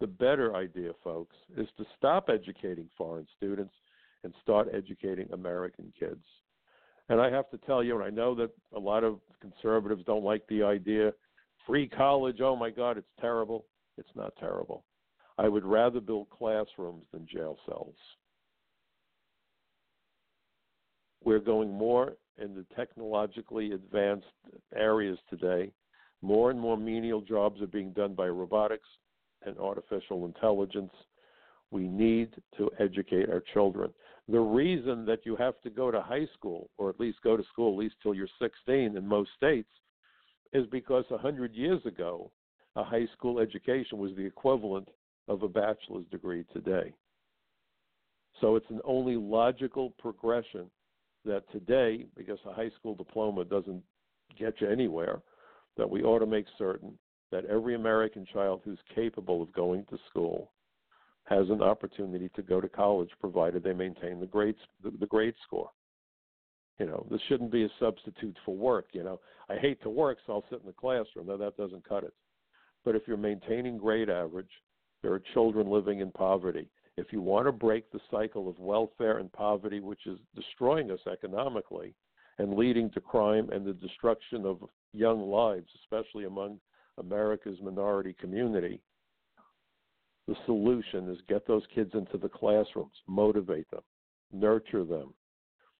[SPEAKER 2] The better idea, folks, is to stop educating foreign students and start educating American kids. And I have to tell you, and I know that a lot of conservatives don't like the idea free college, oh my God, it's terrible. It's not terrible. I would rather build classrooms than jail cells. We're going more in the technologically advanced areas today. More and more menial jobs are being done by robotics and artificial intelligence. We need to educate our children. The reason that you have to go to high school, or at least go to school at least till you're 16 in most states, is because 100 years ago, a high school education was the equivalent of a bachelor's degree today. So it's an only logical progression that today, because a high school diploma doesn't get you anywhere, that we ought to make certain that every American child who's capable of going to school has an opportunity to go to college, provided they maintain the grade the, the grade score. You know, this shouldn't be a substitute for work. You know, I hate to work, so I'll sit in the classroom. No, that doesn't cut it. But if you're maintaining grade average, there are children living in poverty if you want to break the cycle of welfare and poverty, which is destroying us economically and leading to crime and the destruction of young lives, especially among America's minority community, The solution is get those kids into the classrooms, motivate them, nurture them.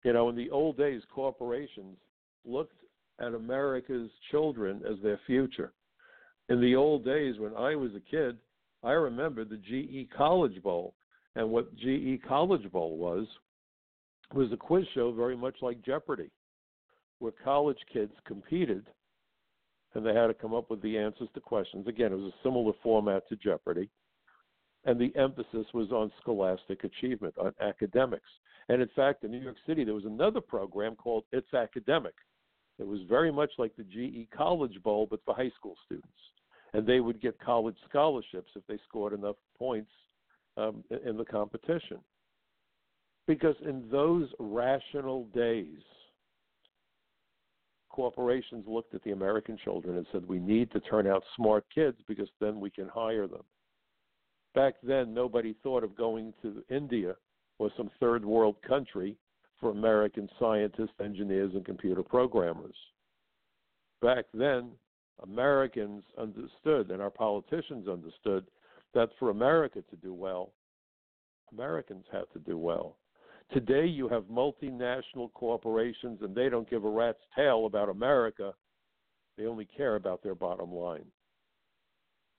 [SPEAKER 2] You know, in the old days, corporations looked at America's children as their future. In the old days, when I was a kid, I remember the GE College Bowl. And what GE College Bowl was, was a quiz show very much like Jeopardy, where college kids competed and they had to come up with the answers to questions. Again, it was a similar format to Jeopardy. And the emphasis was on scholastic achievement, on academics. And in fact, in New York City, there was another program called It's Academic. It was very much like the GE College Bowl, but for high school students. And they would get college scholarships if they scored enough points um, in the competition. Because in those rational days, corporations looked at the American children and said, we need to turn out smart kids because then we can hire them. Back then, nobody thought of going to India or some third world country for American scientists, engineers, and computer programmers. Back then, Americans understood, and our politicians understood, that for America to do well, Americans had to do well. Today, you have multinational corporations, and they don't give a rat's tail about America. They only care about their bottom line.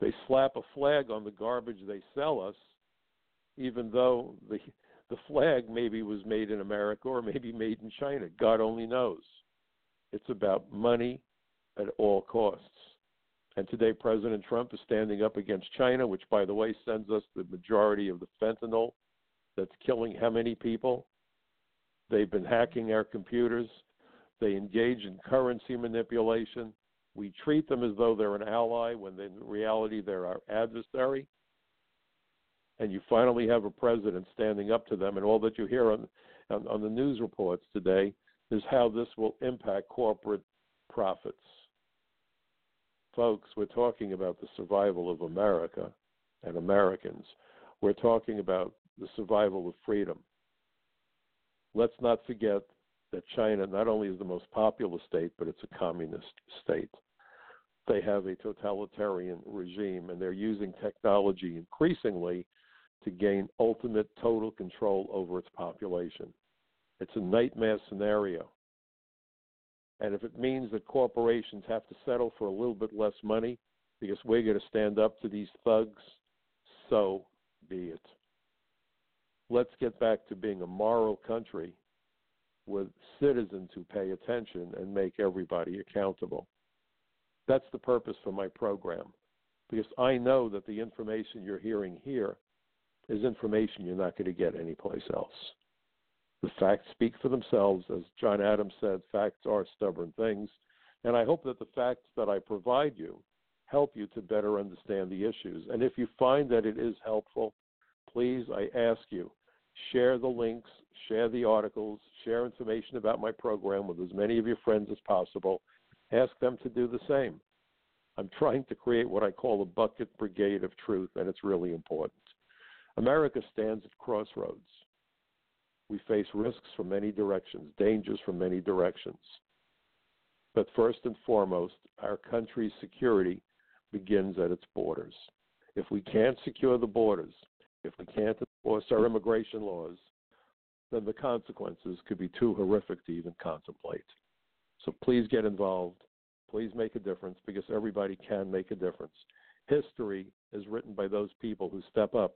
[SPEAKER 2] They slap a flag on the garbage they sell us, even though the the flag maybe was made in America or maybe made in China. God only knows. It's about money at all costs. And today, President Trump is standing up against China, which, by the way, sends us the majority of the fentanyl that's killing how many people? They've been hacking our computers. They engage in currency manipulation. We treat them as though they're an ally when in reality they're our adversary. And you finally have a president standing up to them, and all that you hear on, on, on the news reports today is how this will impact corporate profits. Folks, we're talking about the survival of America and Americans. We're talking about the survival of freedom. Let's not forget that China not only is the most populous state, but it's a communist state. They have a totalitarian regime, and they're using technology increasingly to gain ultimate total control over its population. It's a nightmare scenario. And if it means that corporations have to settle for a little bit less money because we're going to stand up to these thugs, so be it let's get back to being a moral country with citizens who pay attention and make everybody accountable. That's the purpose for my program because I know that the information you're hearing here is information you're not going to get anyplace else. The facts speak for themselves. As John Adams said, facts are stubborn things. And I hope that the facts that I provide you help you to better understand the issues. And if you find that it is helpful, please, I ask you, share the links, share the articles, share information about my program with as many of your friends as possible. Ask them to do the same. I'm trying to create what I call a bucket brigade of truth, and it's really important. America stands at crossroads. We face risks from many directions, dangers from many directions. But first and foremost, our country's security begins at its borders. If we can't secure the borders, if we can't enforce our immigration laws, then the consequences could be too horrific to even contemplate. So please get involved. Please make a difference because everybody can make a difference. History is written by those people who step up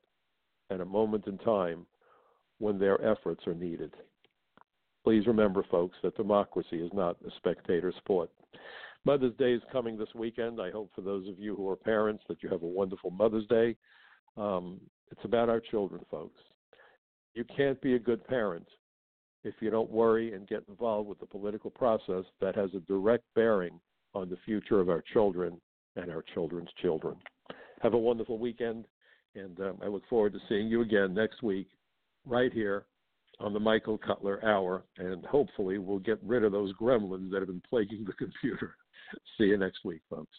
[SPEAKER 2] at a moment in time when their efforts are needed. Please remember, folks, that democracy is not a spectator sport. Mother's Day is coming this weekend. I hope for those of you who are parents that you have a wonderful Mother's Day. Um, it's about our children, folks. You can't be a good parent if you don't worry and get involved with the political process that has a direct bearing on the future of our children and our children's children. Have a wonderful weekend, and um, I look forward to seeing you again next week, right here on the Michael Cutler Hour, and hopefully we'll get rid of those gremlins that have been plaguing the computer. See you next week, folks.